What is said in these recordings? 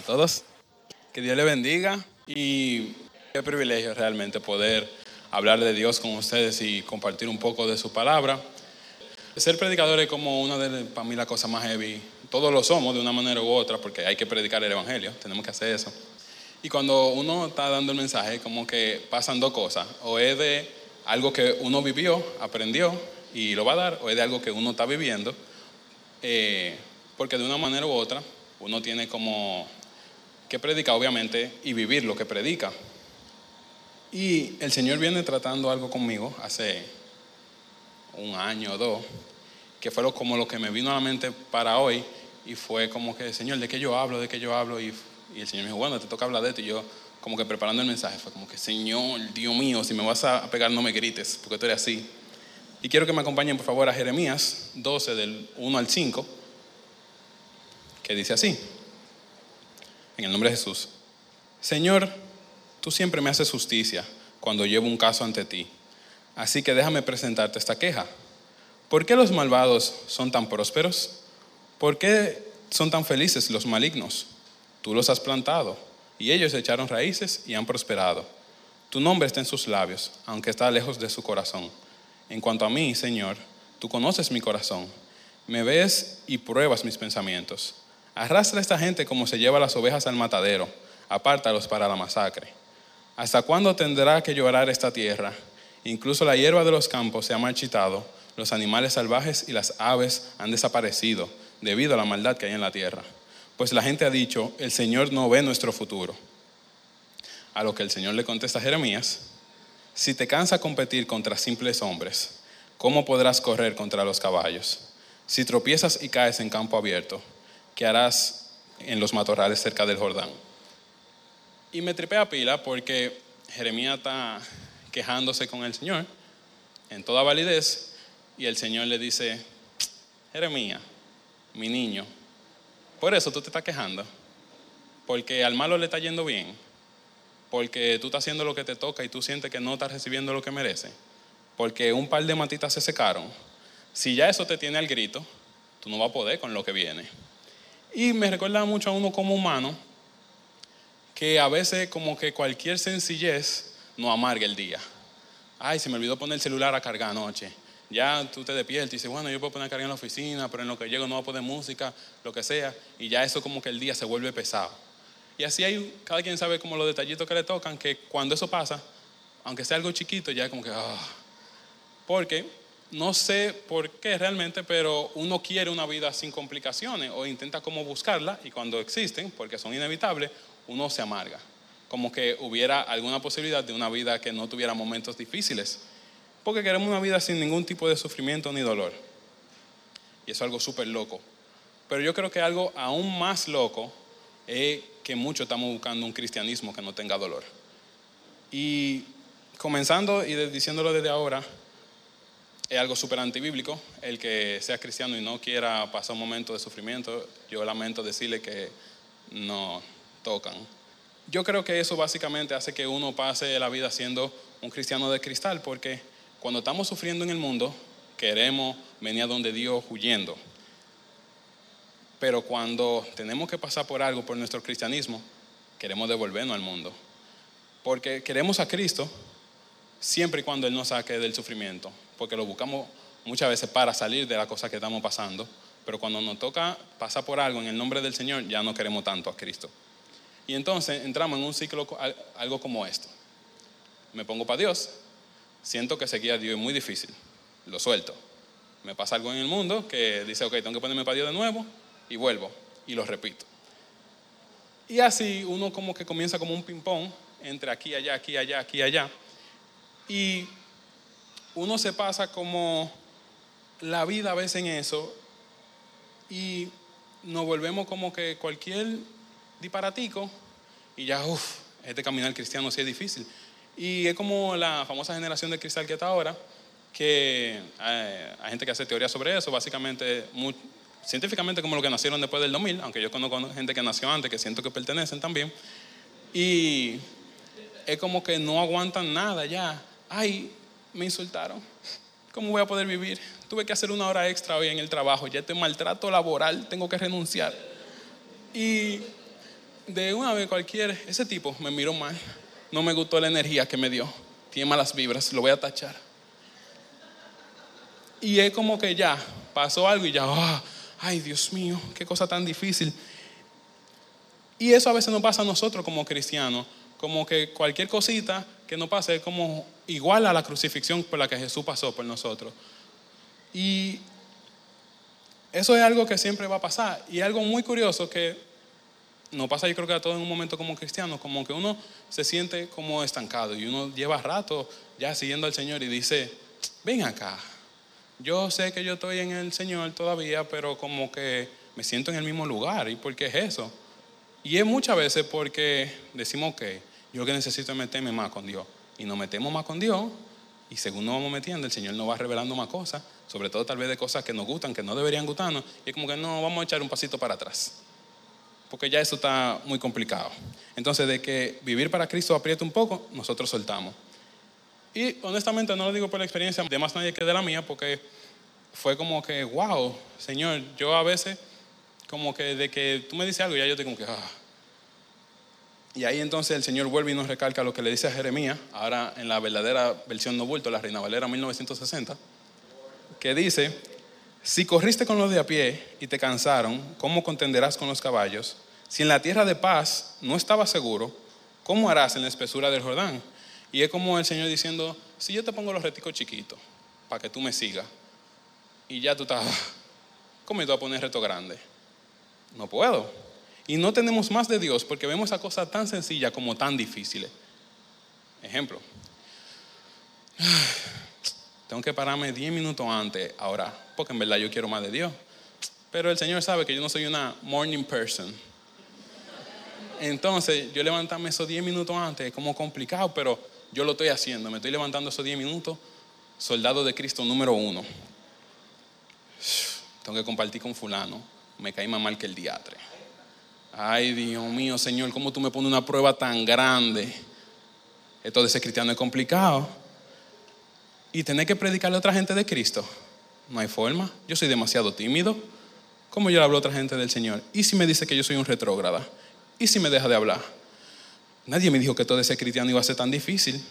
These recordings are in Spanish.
a todos. Que Dios le bendiga y qué privilegio realmente poder hablar de Dios con ustedes y compartir un poco de su palabra. Ser predicador es como una de, para mí, la cosa más heavy. Todos lo somos de una manera u otra porque hay que predicar el Evangelio, tenemos que hacer eso. Y cuando uno está dando el mensaje, como que pasan dos cosas. O es de algo que uno vivió, aprendió y lo va a dar, o es de algo que uno está viviendo. Eh, porque de una manera u otra uno tiene como que predicar, obviamente, y vivir lo que predica. Y el Señor viene tratando algo conmigo hace un año o dos, que fue como lo que me vino a la mente para hoy, y fue como que, Señor, ¿de qué yo hablo? ¿De qué yo hablo? Y, y el Señor me dijo, bueno, te toca hablar de esto, y yo como que preparando el mensaje, fue como que, Señor, Dios mío, si me vas a pegar, no me grites, porque tú eres así. Y quiero que me acompañen, por favor, a Jeremías 12, del 1 al 5, que dice así en el nombre de Jesús. Señor, tú siempre me haces justicia cuando llevo un caso ante ti. Así que déjame presentarte esta queja. ¿Por qué los malvados son tan prósperos? ¿Por qué son tan felices los malignos? Tú los has plantado y ellos echaron raíces y han prosperado. Tu nombre está en sus labios, aunque está lejos de su corazón. En cuanto a mí, Señor, tú conoces mi corazón. Me ves y pruebas mis pensamientos. Arrastra a esta gente como se lleva las ovejas al matadero, apártalos para la masacre. ¿Hasta cuándo tendrá que llorar esta tierra? Incluso la hierba de los campos se ha marchitado, los animales salvajes y las aves han desaparecido debido a la maldad que hay en la tierra. Pues la gente ha dicho, el Señor no ve nuestro futuro. A lo que el Señor le contesta Jeremías, si te cansa competir contra simples hombres, ¿cómo podrás correr contra los caballos? Si tropiezas y caes en campo abierto, que harás en los matorrales cerca del Jordán. Y me tripé a pila porque Jeremías está quejándose con el Señor en toda validez y el Señor le dice, Jeremías, mi niño, por eso tú te estás quejando, porque al malo le está yendo bien, porque tú estás haciendo lo que te toca y tú sientes que no estás recibiendo lo que merece, porque un par de matitas se secaron. Si ya eso te tiene al grito, tú no vas a poder con lo que viene. Y me recuerda mucho a uno como humano, que a veces como que cualquier sencillez no amarga el día. Ay, se me olvidó poner el celular a cargar anoche. Ya tú te despiertas y dices, bueno, yo puedo poner a cargar en la oficina, pero en lo que llego no voy a poner música, lo que sea. Y ya eso como que el día se vuelve pesado. Y así hay, cada quien sabe como los detallitos que le tocan, que cuando eso pasa, aunque sea algo chiquito, ya como que, ah. Porque no sé por qué realmente, pero uno quiere una vida sin complicaciones o intenta como buscarla y cuando existen, porque son inevitables, uno se amarga. Como que hubiera alguna posibilidad de una vida que no tuviera momentos difíciles. Porque queremos una vida sin ningún tipo de sufrimiento ni dolor. Y eso es algo súper loco. Pero yo creo que algo aún más loco es que muchos estamos buscando un cristianismo que no tenga dolor. Y comenzando y diciéndolo desde ahora, es algo súper antibíblico. El que sea cristiano y no quiera pasar un momento de sufrimiento, yo lamento decirle que no tocan. Yo creo que eso básicamente hace que uno pase la vida siendo un cristiano de cristal, porque cuando estamos sufriendo en el mundo, queremos venir a donde Dios huyendo. Pero cuando tenemos que pasar por algo, por nuestro cristianismo, queremos devolvernos al mundo. Porque queremos a Cristo siempre y cuando Él nos saque del sufrimiento porque lo buscamos muchas veces para salir de la cosa que estamos pasando, pero cuando nos toca pasar por algo en el nombre del Señor, ya no queremos tanto a Cristo. Y entonces entramos en un ciclo algo como esto. Me pongo para Dios, siento que seguir a Dios es muy difícil, lo suelto. Me pasa algo en el mundo que dice, ok, tengo que ponerme para Dios de nuevo y vuelvo y lo repito. Y así uno como que comienza como un ping-pong entre aquí, allá, aquí, allá, aquí, allá. Y uno se pasa como la vida a veces en eso y nos volvemos como que cualquier disparatico y ya, uff, este caminar cristiano sí es difícil. Y es como la famosa generación de cristal que está ahora, que eh, hay, gente que hace teoría sobre eso, básicamente, científicamente como lo que nacieron después del 2000, aunque yo conozco gente que nació antes, que siento que pertenecen también, y es como que no aguantan nada ya. Ay, me insultaron. ¿Cómo voy a poder vivir? Tuve que hacer una hora extra hoy en el trabajo, ya este maltrato laboral, tengo que renunciar. Y de una vez cualquier, ese tipo me miró mal, no me gustó la energía que me dio, tiene malas vibras, lo voy a tachar. Y es como que ya, pasó algo y ya, ah, ay Dios mío, qué cosa tan difícil. Y eso a veces nos pasa a nosotros como cristianos, como que cualquier cosita que nos pase es como igual a la crucifixión por la que Jesús pasó por nosotros. Y eso es algo que siempre va a pasar. Y algo muy curioso que nos pasa yo creo que a todos en un momento como cristianos, como que uno se siente como estancado y uno lleva rato ya siguiendo al Señor y dice, ven acá, yo sé que yo estoy en el Señor todavía, pero como que me siento en el mismo lugar. ¿Y por qué es eso? Y es muchas veces porque decimos que yo que necesito es meterme más con Dios. Y nos metemos más con Dios y según nos vamos metiendo, el Señor nos va revelando más cosas, sobre todo tal vez de cosas que nos gustan, que no deberían gustarnos. Y es como que no, vamos a echar un pasito para atrás. Porque ya eso está muy complicado. Entonces, de que vivir para Cristo aprieta un poco, nosotros soltamos. Y honestamente no lo digo por la experiencia de más nadie que de la mía, porque fue como que, wow, Señor, yo a veces, como que de que tú me dices algo, ya yo te como que, ah. Y ahí entonces el Señor vuelve y nos recalca lo que le dice a Jeremías, ahora en la verdadera versión no bulto, la Reina Valera 1960, que dice, si corriste con los de a pie y te cansaron, ¿cómo contenderás con los caballos? Si en la tierra de paz no estabas seguro, ¿cómo harás en la espesura del Jordán? Y es como el Señor diciendo, si yo te pongo los reticos chiquitos para que tú me sigas, y ya tú estás, ¿cómo me voy a poner reto grande? No puedo. Y no tenemos más de Dios porque vemos esa cosa tan sencilla como tan difícil. Ejemplo, tengo que pararme 10 minutos antes ahora, porque en verdad yo quiero más de Dios. Pero el Señor sabe que yo no soy una morning person. Entonces, yo levantarme esos 10 minutos antes es como complicado, pero yo lo estoy haciendo, me estoy levantando esos 10 minutos, soldado de Cristo número uno. Tengo que compartir con fulano, me caí más mal que el diatre. Ay, Dios mío, Señor, ¿cómo tú me pones una prueba tan grande? Esto de ser cristiano es complicado. Y tener que predicarle a otra gente de Cristo, no hay forma. Yo soy demasiado tímido. ¿Cómo yo le hablo a otra gente del Señor? ¿Y si me dice que yo soy un retrógrada? ¿Y si me deja de hablar? Nadie me dijo que todo ese cristiano iba a ser tan difícil.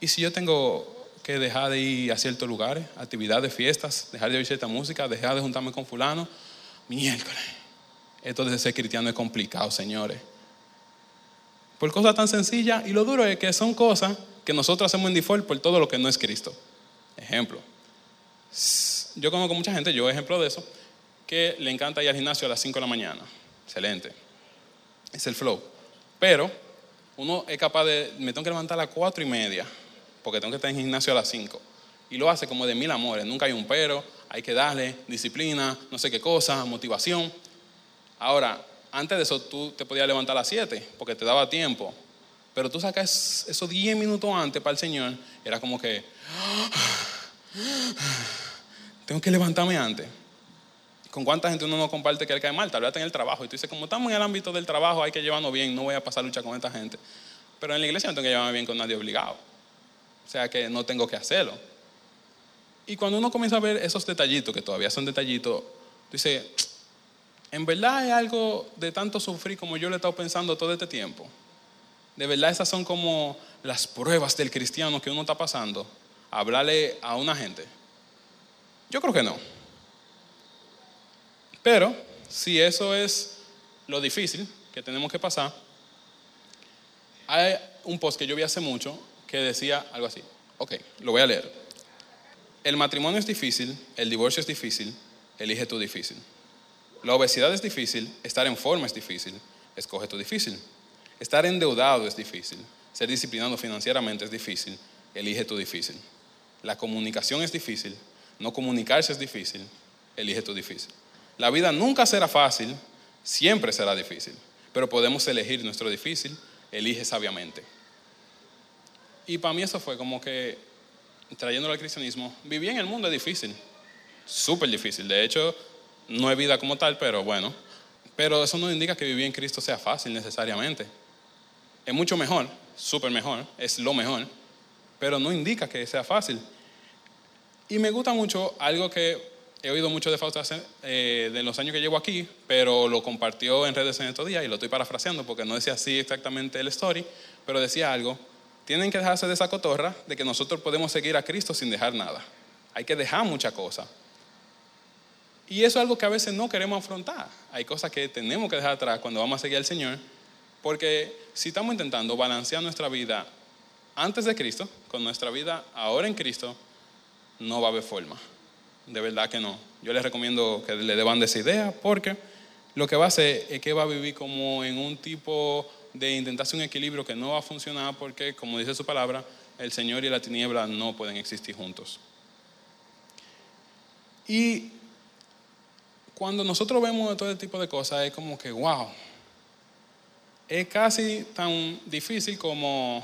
¿Y si yo tengo que dejar de ir a ciertos lugares, actividades, fiestas, dejar de oír cierta música, dejar de juntarme con fulano? Miércoles. Esto de ser cristiano es complicado, señores. Por cosas tan sencillas, y lo duro es que son cosas que nosotros hacemos en default por todo lo que no es Cristo. Ejemplo. Yo conozco mucha gente, yo ejemplo de eso, que le encanta ir al gimnasio a las 5 de la mañana. Excelente. Es el flow. Pero uno es capaz de, me tengo que levantar a las 4 y media, porque tengo que estar en gimnasio a las 5. Y lo hace como de mil amores. Nunca hay un pero, hay que darle disciplina, no sé qué cosa, motivación. Ahora, antes de eso tú te podías levantar a las 7 porque te daba tiempo. Pero tú sacas esos 10 minutos antes para el Señor, era como que tengo que levantarme antes. ¿Con cuánta gente uno no comparte que le cae mal? Tal vez en el trabajo. Y tú dices, como estamos en el ámbito del trabajo, hay que llevarnos bien, no voy a pasar lucha con esta gente. Pero en la iglesia no tengo que llevarme bien con nadie obligado. O sea que no tengo que hacerlo. Y cuando uno comienza a ver esos detallitos, que todavía son detallitos, dice, en verdad es algo de tanto sufrir como yo le he estado pensando todo este tiempo. De verdad esas son como las pruebas del cristiano que uno está pasando. Hablarle a una gente. Yo creo que no. Pero si eso es lo difícil que tenemos que pasar, hay un post que yo vi hace mucho que decía algo así. Ok, lo voy a leer. El matrimonio es difícil, el divorcio es difícil, elige tú difícil. La obesidad es difícil, estar en forma es difícil, escoge tú difícil. Estar endeudado es difícil, ser disciplinado financieramente es difícil, elige tú difícil. La comunicación es difícil, no comunicarse es difícil, elige tú difícil. La vida nunca será fácil, siempre será difícil, pero podemos elegir nuestro difícil, elige sabiamente. Y para mí eso fue como que, trayéndolo al cristianismo, vivir en el mundo es difícil, súper difícil. De hecho, no es vida como tal, pero bueno. Pero eso no indica que vivir en Cristo sea fácil necesariamente. Es mucho mejor, súper mejor, es lo mejor, pero no indica que sea fácil. Y me gusta mucho algo que he oído mucho de Fausto eh, de los años que llevo aquí, pero lo compartió en redes en estos días y lo estoy parafraseando porque no decía así exactamente el story, pero decía algo. Tienen que dejarse de esa cotorra de que nosotros podemos seguir a Cristo sin dejar nada. Hay que dejar muchas cosas. Y eso es algo que a veces no queremos afrontar. Hay cosas que tenemos que dejar atrás cuando vamos a seguir al Señor, porque si estamos intentando balancear nuestra vida antes de Cristo con nuestra vida ahora en Cristo, no va a haber forma. De verdad que no. Yo les recomiendo que le deban de esa idea porque lo que va a hacer es que va a vivir como en un tipo de intentarse un equilibrio que no va a funcionar porque, como dice su palabra, el Señor y la tiniebla no pueden existir juntos. Y cuando nosotros vemos todo este tipo de cosas, es como que, wow, es casi tan difícil como,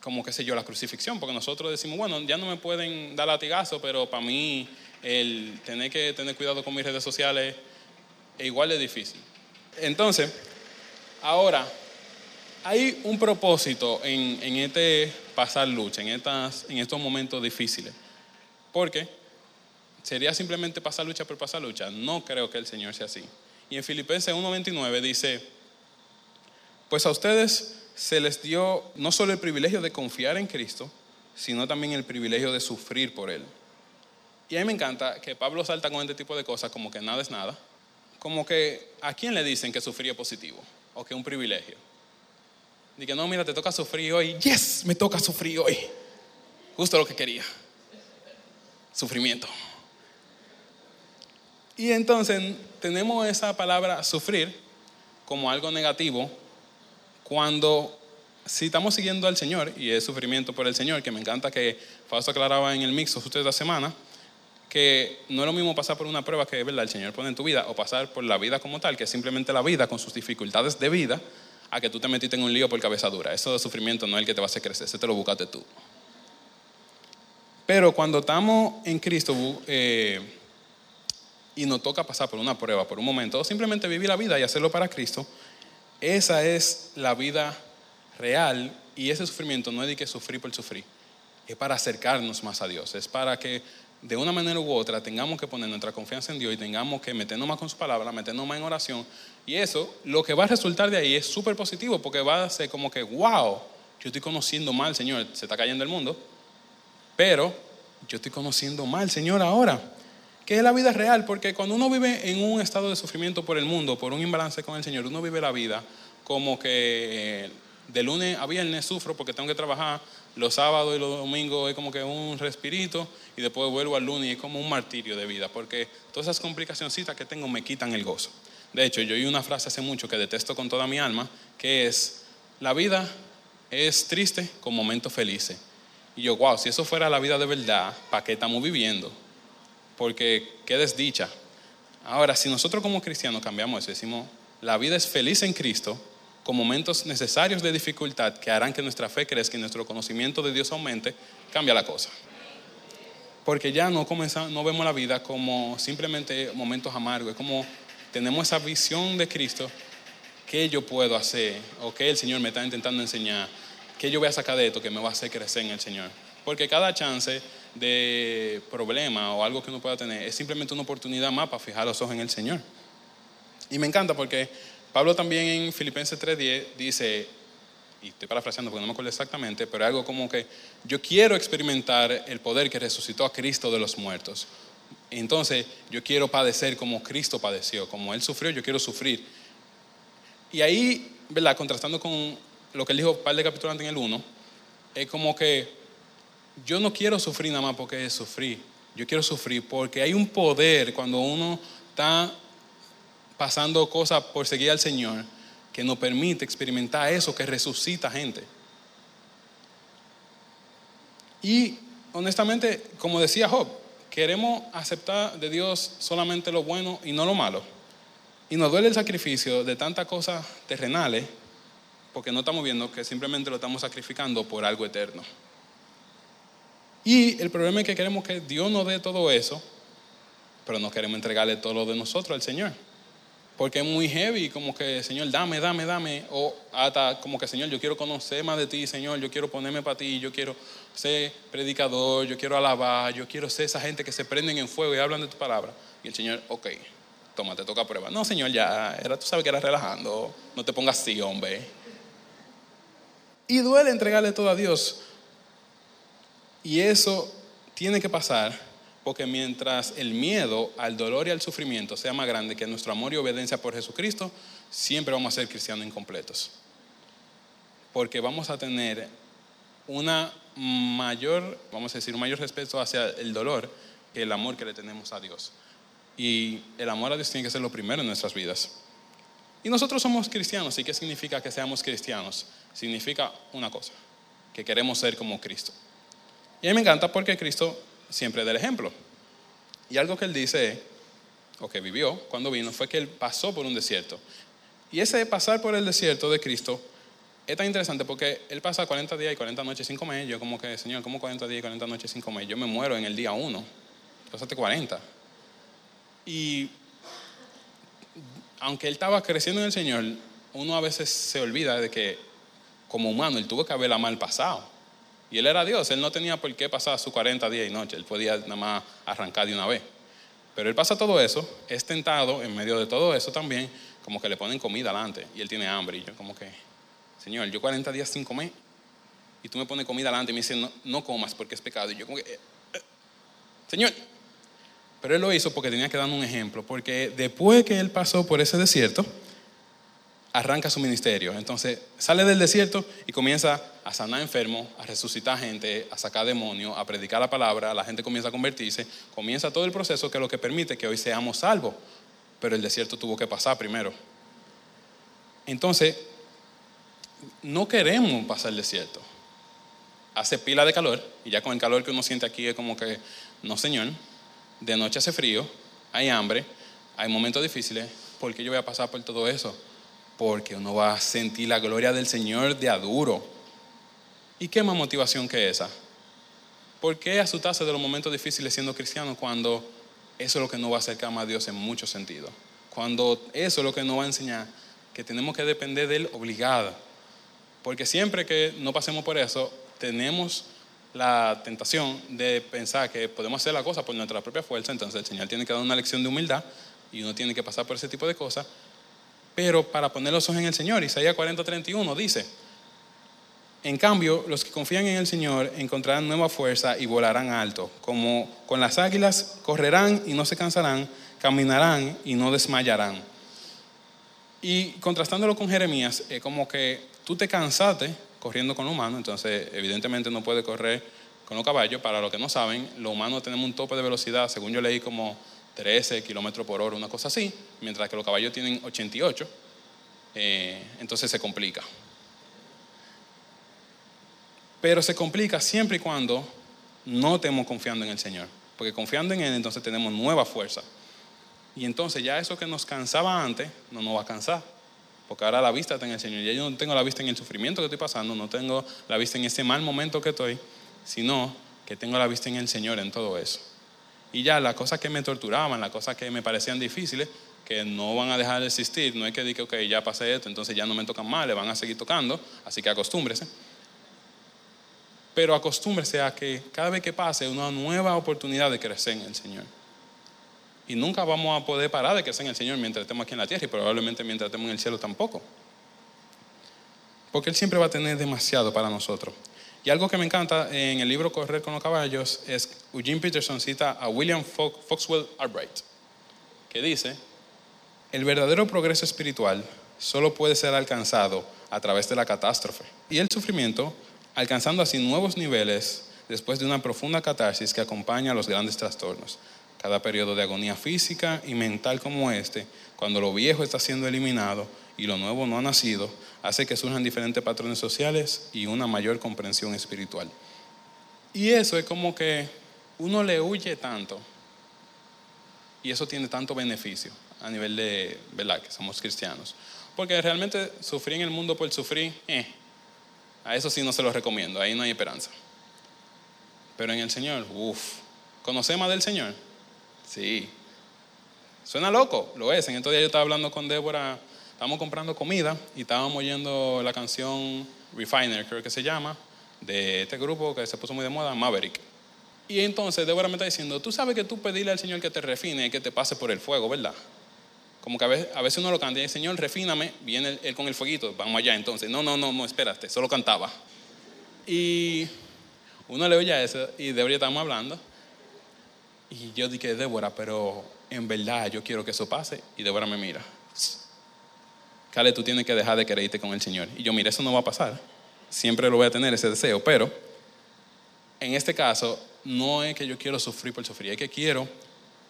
como qué sé yo, la crucifixión, porque nosotros decimos, bueno, ya no me pueden dar latigazo, pero para mí el tener que tener cuidado con mis redes sociales es igual de difícil. Entonces, ahora, hay un propósito en, en este pasar lucha, en, estas, en estos momentos difíciles. Porque sería simplemente pasar lucha por pasar lucha. No creo que el Señor sea así. Y en Filipenses 1.29 dice, pues a ustedes se les dio no solo el privilegio de confiar en Cristo, sino también el privilegio de sufrir por Él. Y a mí me encanta que Pablo salta con este tipo de cosas como que nada es nada. Como que a quién le dicen que sufrir es positivo o que es un privilegio. Dice, no, mira, te toca sufrir hoy. Yes, me toca sufrir hoy. Justo lo que quería sufrimiento. Y entonces tenemos esa palabra sufrir como algo negativo cuando si estamos siguiendo al Señor y es sufrimiento por el Señor, que me encanta que Fausto aclaraba en el mix justo esta semana, que no es lo mismo pasar por una prueba que ¿verdad? el Señor pone en tu vida o pasar por la vida como tal, que es simplemente la vida con sus dificultades de vida, a que tú te metiste en un lío por cabeza dura. Eso de sufrimiento no es el que te va a hacer crecer, ese te lo buscaste tú. Pero cuando estamos en Cristo eh, y nos toca pasar por una prueba, por un momento, o simplemente vivir la vida y hacerlo para Cristo, esa es la vida real y ese sufrimiento no es de que sufrir por sufrir, es para acercarnos más a Dios, es para que de una manera u otra tengamos que poner nuestra confianza en Dios y tengamos que meternos más con su palabra, meternos más en oración. Y eso, lo que va a resultar de ahí es súper positivo porque va a ser como que, wow, yo estoy conociendo mal, Señor, se está cayendo el mundo pero yo estoy conociendo mal, Señor, ahora. Que es la vida real, porque cuando uno vive en un estado de sufrimiento por el mundo, por un imbalance con el Señor, uno vive la vida como que de lunes a viernes sufro porque tengo que trabajar, los sábados y los domingos es como que un respirito y después vuelvo al lunes y es como un martirio de vida, porque todas esas complicacioncitas que tengo me quitan el gozo. De hecho, yo oí una frase hace mucho que detesto con toda mi alma, que es, la vida es triste con momentos felices y yo, wow, si eso fuera la vida de verdad, ¿para qué estamos viviendo? Porque qué desdicha. Ahora, si nosotros como cristianos cambiamos eso, decimos, la vida es feliz en Cristo, con momentos necesarios de dificultad que harán que nuestra fe crezca y nuestro conocimiento de Dios aumente, cambia la cosa. Porque ya no, comenzamos, no vemos la vida como simplemente momentos amargos, es como tenemos esa visión de Cristo, ¿qué yo puedo hacer? ¿O qué el Señor me está intentando enseñar? ¿qué yo voy a sacar de esto que me va a hacer crecer en el Señor? Porque cada chance de problema o algo que uno pueda tener es simplemente una oportunidad más para fijar los ojos en el Señor. Y me encanta porque Pablo también en Filipenses 3.10 dice, y estoy parafraseando porque no me acuerdo exactamente, pero algo como que yo quiero experimentar el poder que resucitó a Cristo de los muertos. Entonces yo quiero padecer como Cristo padeció, como Él sufrió, yo quiero sufrir. Y ahí, ¿verdad? Contrastando con lo que él dijo un par de capítulos antes en el 1, es como que yo no quiero sufrir nada más porque es sufrir. Yo quiero sufrir porque hay un poder cuando uno está pasando cosas por seguir al Señor que nos permite experimentar eso que resucita gente. Y honestamente, como decía Job, queremos aceptar de Dios solamente lo bueno y no lo malo. Y nos duele el sacrificio de tantas cosas terrenales porque no estamos viendo que simplemente lo estamos sacrificando por algo eterno. Y el problema es que queremos que Dios nos dé todo eso, pero no queremos entregarle todo lo de nosotros al Señor. Porque es muy heavy, como que, Señor, dame, dame, dame. O hasta como que, Señor, yo quiero conocer más de ti, Señor, yo quiero ponerme para ti, yo quiero ser predicador, yo quiero alabar, yo quiero ser esa gente que se prenden en fuego y hablan de tu palabra. Y el Señor, ok, toma, te toca prueba. No, Señor, ya, era, tú sabes que era relajando, no te pongas así, hombre. Y duele entregarle todo a Dios. Y eso tiene que pasar porque mientras el miedo al dolor y al sufrimiento sea más grande que nuestro amor y obediencia por Jesucristo, siempre vamos a ser cristianos incompletos. Porque vamos a tener una mayor, vamos a decir, un mayor respeto hacia el dolor que el amor que le tenemos a Dios. Y el amor a Dios tiene que ser lo primero en nuestras vidas. Y nosotros somos cristianos. ¿Y qué significa que seamos cristianos? Significa una cosa, que queremos ser como Cristo. Y a mí me encanta porque Cristo siempre da el ejemplo. Y algo que él dice, o que vivió cuando vino, fue que él pasó por un desierto. Y ese pasar por el desierto de Cristo es tan interesante porque él pasa 40 días y 40 noches sin comer. Yo como que, Señor, ¿cómo 40 días y 40 noches sin comer? Yo me muero en el día 1. Pasaste 40. Y aunque él estaba creciendo en el Señor, uno a veces se olvida de que como humano él tuvo que haberla mal pasado. Y él era Dios, él no tenía por qué pasar sus 40 días y noches, él podía nada más arrancar de una vez. Pero él pasa todo eso, es tentado en medio de todo eso también, como que le ponen comida delante y él tiene hambre. Y yo como que, Señor, yo 40 días sin comer y tú me pones comida delante y me dices, no, no comas porque es pecado. Y yo como que, eh, eh, Señor, pero él lo hizo porque tenía que dar un ejemplo, porque después que él pasó por ese desierto, arranca su ministerio. Entonces sale del desierto y comienza a sanar enfermos, a resucitar gente, a sacar demonios, a predicar la palabra, la gente comienza a convertirse, comienza todo el proceso que es lo que permite que hoy seamos salvos. Pero el desierto tuvo que pasar primero. Entonces, no queremos pasar el desierto. Hace pila de calor, y ya con el calor que uno siente aquí es como que, no señor, de noche hace frío, hay hambre, hay momentos difíciles, ¿por qué yo voy a pasar por todo eso? Porque uno va a sentir la gloria del Señor de aduro. ¿Y qué más motivación que esa? ¿Por qué asustarse de los momentos difíciles siendo cristiano cuando eso es lo que nos va a acercar más a Dios en muchos sentidos? Cuando eso es lo que nos va a enseñar que tenemos que depender de Él obligado. Porque siempre que no pasemos por eso, tenemos la tentación de pensar que podemos hacer la cosa por nuestra propia fuerza, entonces el Señor tiene que dar una lección de humildad y uno tiene que pasar por ese tipo de cosas. Pero para poner los ojos en el Señor, Isaías 40:31 dice, en cambio, los que confían en el Señor encontrarán nueva fuerza y volarán alto, como con las águilas correrán y no se cansarán, caminarán y no desmayarán. Y contrastándolo con Jeremías, es como que tú te cansaste corriendo con lo humano, entonces evidentemente no puede correr con los caballos. Para los que no saben, los humanos tenemos un tope de velocidad, según yo leí, como 13 kilómetros por hora, una cosa así, mientras que los caballos tienen 88, eh, entonces se complica. Pero se complica siempre y cuando no estemos confiando en el Señor, porque confiando en Él entonces tenemos nueva fuerza. Y entonces ya eso que nos cansaba antes no nos va a cansar. Porque ahora la vista está en el Señor. Y yo no tengo la vista en el sufrimiento que estoy pasando, no tengo la vista en ese mal momento que estoy, sino que tengo la vista en el Señor en todo eso. Y ya las cosas que me torturaban, las cosas que me parecían difíciles, que no van a dejar de existir, no hay que decir ok, ya pasé esto, entonces ya no me tocan mal, le van a seguir tocando, así que acostúmbrese. Pero acostúmbrese a que cada vez que pase una nueva oportunidad de crecer en el Señor. Y nunca vamos a poder parar de crecer en el Señor mientras estemos aquí en la tierra y probablemente mientras estemos en el cielo tampoco. Porque Él siempre va a tener demasiado para nosotros. Y algo que me encanta en el libro Correr con los caballos es Eugene Peterson cita a William Foxwell Albright, que dice, el verdadero progreso espiritual solo puede ser alcanzado a través de la catástrofe y el sufrimiento, alcanzando así nuevos niveles después de una profunda catarsis que acompaña a los grandes trastornos. Cada periodo de agonía física y mental como este, cuando lo viejo está siendo eliminado y lo nuevo no ha nacido, hace que surjan diferentes patrones sociales y una mayor comprensión espiritual. Y eso es como que uno le huye tanto y eso tiene tanto beneficio a nivel de, ¿verdad? Que somos cristianos. Porque realmente sufrir en el mundo por sufrir, eh, a eso sí no se lo recomiendo, ahí no hay esperanza. Pero en el Señor, uff, ¿conocemos del Señor? Sí. Suena loco, lo es. En estos días yo estaba hablando con Débora, estábamos comprando comida y estábamos oyendo la canción Refiner, creo que se llama, de este grupo que se puso muy de moda, Maverick. Y entonces Débora me está diciendo, tú sabes que tú pedirle al Señor que te refine y que te pase por el fuego, ¿verdad? Como que a veces, uno lo canta y dice, Señor, refíname, viene él, con el fueguito, vamos allá entonces. No, no, no, no, espérate, solo cantaba. Y uno le oye eso y Débora estamos hablando. Y yo dije, Débora, pero en verdad yo quiero que eso pase. Y Débora me mira. Cale, tú tienes que dejar de quererte con el Señor. Y yo, mira, eso no va a pasar. Siempre lo voy a tener ese deseo. Pero en este caso, no es que yo quiero sufrir por sufrir, es que quiero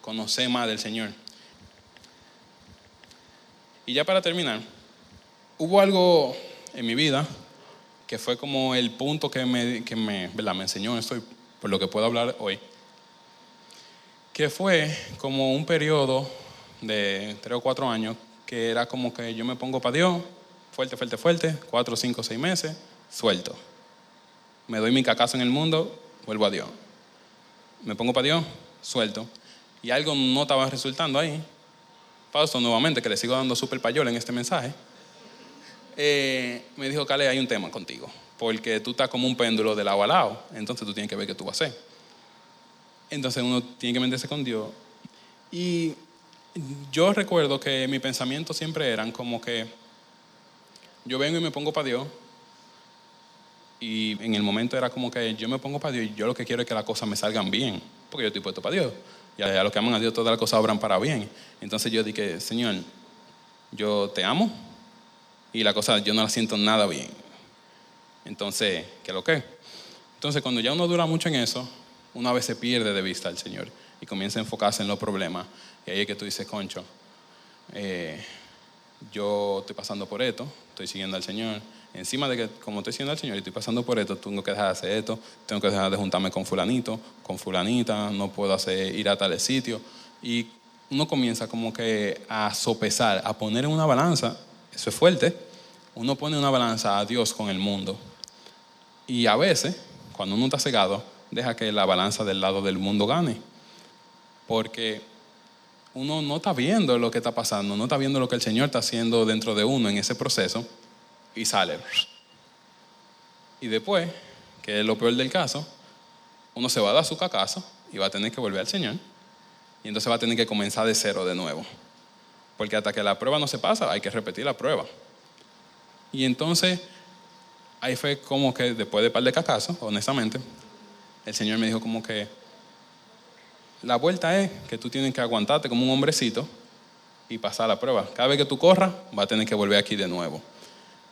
conocer más del Señor. Y ya para terminar, hubo algo en mi vida que fue como el punto que me, que me, me enseñó esto, por lo que puedo hablar hoy, que fue como un periodo de tres o cuatro años que era como que yo me pongo para Dios, fuerte, fuerte, fuerte, cuatro, cinco, seis meses, suelto. Me doy mi cacazo en el mundo, vuelvo a Dios. Me pongo para Dios, suelto. Y algo no estaba resultando ahí. Pausto nuevamente, que le sigo dando súper payola en este mensaje. Eh, me dijo, Cale, hay un tema contigo. Porque tú estás como un péndulo de lado a lado. Entonces tú tienes que ver qué tú vas a hacer. Entonces uno tiene que meterse con Dios. Y yo recuerdo que mis pensamientos siempre eran como que yo vengo y me pongo para Dios. Y en el momento era como que yo me pongo para Dios y yo lo que quiero es que las cosas me salgan bien. Porque yo estoy puesto para Dios. Y a los que aman a Dios todas las cosas obran para bien. Entonces yo dije, Señor, yo te amo y la cosa yo no la siento nada bien. Entonces, ¿qué es lo que? Entonces cuando ya uno dura mucho en eso, una vez se pierde de vista al Señor y comienza a enfocarse en los problemas. Y ahí es que tú dices, concho, eh, yo estoy pasando por esto, estoy siguiendo al Señor. Encima de que como estoy siguiendo al Señor y estoy pasando por esto, tengo que dejar de hacer esto, tengo que dejar de juntarme con fulanito, con fulanita, no puedo hacer, ir a tales sitios. Y uno comienza como que a sopesar, a poner en una balanza, eso es fuerte, uno pone una balanza a Dios con el mundo. Y a veces, cuando uno está cegado, deja que la balanza del lado del mundo gane. Porque uno no está viendo lo que está pasando, no está viendo lo que el Señor está haciendo dentro de uno en ese proceso y sale. Y después, que es lo peor del caso, uno se va a dar su cacazo y va a tener que volver al Señor. Y entonces va a tener que comenzar de cero de nuevo. Porque hasta que la prueba no se pasa, hay que repetir la prueba. Y entonces, ahí fue como que después de par de cacazos, honestamente, el Señor me dijo como que la vuelta es que tú tienes que aguantarte como un hombrecito y pasar la prueba. Cada vez que tú corras, va a tener que volver aquí de nuevo.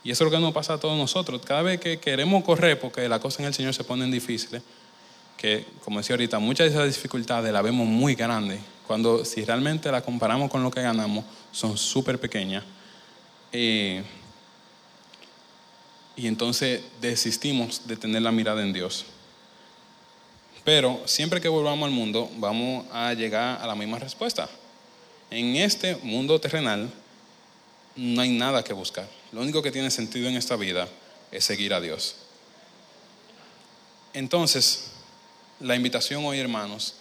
Y eso es lo que nos pasa a todos nosotros. Cada vez que queremos correr, porque las cosas en el Señor se ponen difíciles, que como decía ahorita, muchas de esas dificultades las vemos muy grandes, cuando si realmente las comparamos con lo que ganamos, son súper pequeñas. Eh, y entonces desistimos de tener la mirada en Dios. Pero siempre que volvamos al mundo, vamos a llegar a la misma respuesta. En este mundo terrenal no hay nada que buscar. Lo único que tiene sentido en esta vida es seguir a Dios. Entonces, la invitación hoy, hermanos,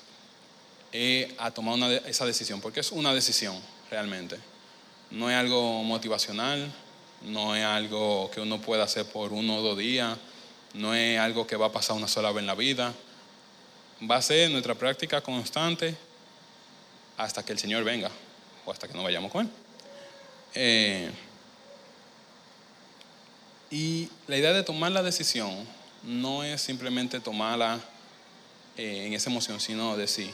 es a tomar esa decisión, porque es una decisión realmente. No es algo motivacional, no es algo que uno pueda hacer por uno o dos días, no es algo que va a pasar una sola vez en la vida va a ser nuestra práctica constante hasta que el Señor venga o hasta que no vayamos con Él. Eh, y la idea de tomar la decisión no es simplemente tomarla eh, en esa emoción, sino decir,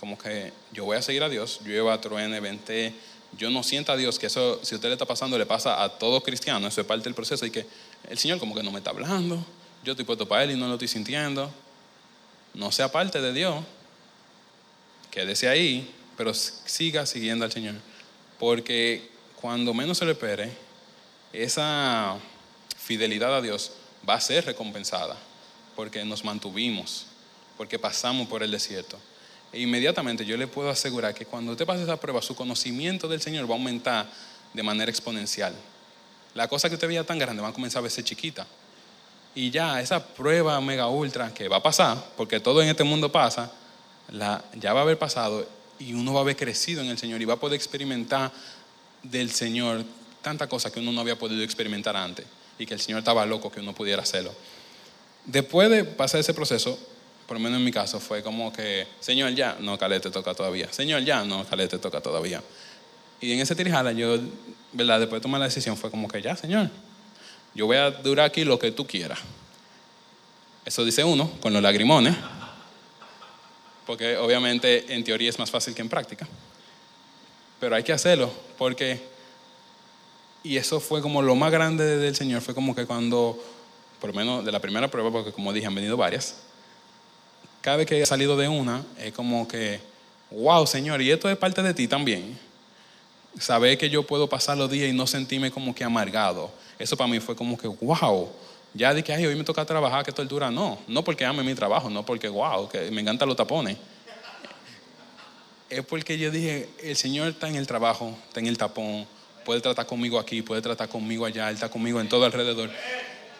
como que yo voy a seguir a Dios, llueva, truene, vente, yo no siento a Dios, que eso, si a usted le está pasando, le pasa a todo cristiano, eso es parte del proceso, y que el Señor como que no me está hablando, yo estoy puesto para Él y no lo estoy sintiendo, no sea parte de Dios, quédese ahí, pero siga siguiendo al Señor. Porque cuando menos se le espere, esa fidelidad a Dios va a ser recompensada, porque nos mantuvimos, porque pasamos por el desierto. E inmediatamente yo le puedo asegurar que cuando usted pase esa prueba, su conocimiento del Señor va a aumentar de manera exponencial. La cosa que usted veía tan grande va a comenzar a verse chiquita y ya esa prueba mega ultra que va a pasar, porque todo en este mundo pasa, la, ya va a haber pasado y uno va a haber crecido en el Señor y va a poder experimentar del Señor tanta cosa que uno no había podido experimentar antes y que el Señor estaba loco que uno pudiera hacerlo. Después de pasar ese proceso, por lo menos en mi caso, fue como que, Señor, ya, no, Calete toca todavía. Señor, ya, no, Calete toca todavía. Y en ese tirijala yo, ¿verdad? Después de tomar la decisión fue como que, ya, Señor, yo voy a durar aquí lo que tú quieras. Eso dice uno, con los lagrimones, porque obviamente en teoría es más fácil que en práctica. Pero hay que hacerlo, porque, y eso fue como lo más grande del Señor, fue como que cuando, por lo menos de la primera prueba, porque como dije, han venido varias, cada vez que he salido de una, es como que, wow, Señor, y esto es parte de ti también. Saber que yo puedo pasar los días y no sentirme como que amargado. Eso para mí fue como que, wow. Ya de que, ay, hoy me toca trabajar, que esto dura. No, no porque ame mi trabajo, no porque, wow, que me encantan los tapones. Es porque yo dije, el Señor está en el trabajo, está en el tapón, puede tratar conmigo aquí, puede tratar conmigo allá, Él está conmigo en todo alrededor.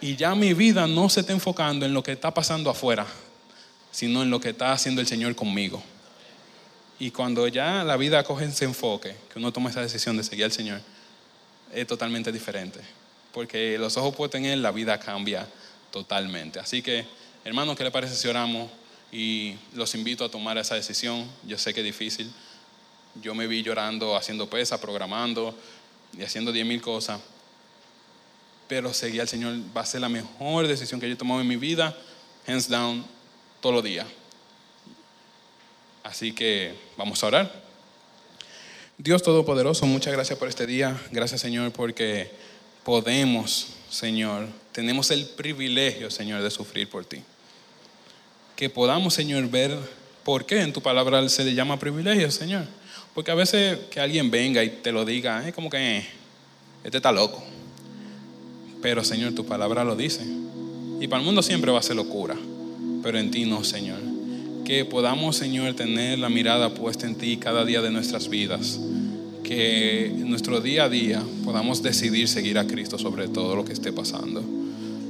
Y ya mi vida no se está enfocando en lo que está pasando afuera, sino en lo que está haciendo el Señor conmigo. Y cuando ya la vida coge ese enfoque, que uno toma esa decisión de seguir al Señor, es totalmente diferente. Porque los ojos puestos en Él, la vida cambia totalmente. Así que, hermanos, ¿qué le parece si oramos? Y los invito a tomar esa decisión. Yo sé que es difícil. Yo me vi llorando, haciendo pesa, programando y haciendo diez mil cosas. Pero seguir al Señor va a ser la mejor decisión que yo he tomado en mi vida, hands down, todos los días. Así que vamos a orar. Dios Todopoderoso, muchas gracias por este día. Gracias Señor porque podemos, Señor, tenemos el privilegio, Señor, de sufrir por ti. Que podamos, Señor, ver por qué en tu palabra se le llama privilegio, Señor. Porque a veces que alguien venga y te lo diga, es como que eh, este está loco. Pero, Señor, tu palabra lo dice. Y para el mundo siempre va a ser locura pero en ti no, Señor. Que podamos, Señor, tener la mirada puesta en ti cada día de nuestras vidas. Que en nuestro día a día podamos decidir seguir a Cristo sobre todo lo que esté pasando.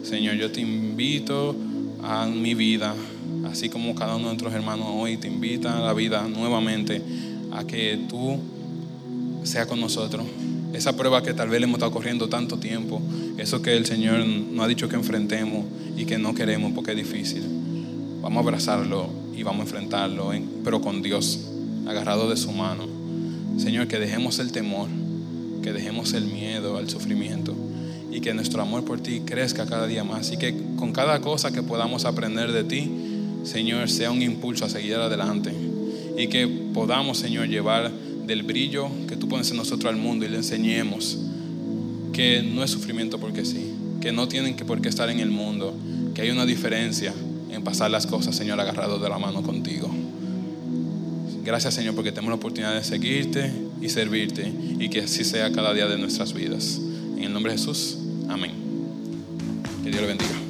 Señor, yo te invito a mi vida, así como cada uno de nuestros hermanos hoy te invita a la vida nuevamente, a que tú seas con nosotros. Esa prueba que tal vez le hemos estado corriendo tanto tiempo, eso que el Señor nos ha dicho que enfrentemos y que no queremos porque es difícil. Vamos a abrazarlo y vamos a enfrentarlo, pero con Dios, agarrado de su mano. Señor, que dejemos el temor, que dejemos el miedo al sufrimiento y que nuestro amor por ti crezca cada día más y que con cada cosa que podamos aprender de ti, Señor, sea un impulso a seguir adelante y que podamos, Señor, llevar del brillo que tú pones en nosotros al mundo y le enseñemos que no es sufrimiento porque sí, que no tienen que por qué estar en el mundo, que hay una diferencia en pasar las cosas, Señor, agarrado de la mano contigo. Gracias, Señor, porque tenemos la oportunidad de seguirte y servirte y que así sea cada día de nuestras vidas. En el nombre de Jesús, amén. Que Dios le bendiga.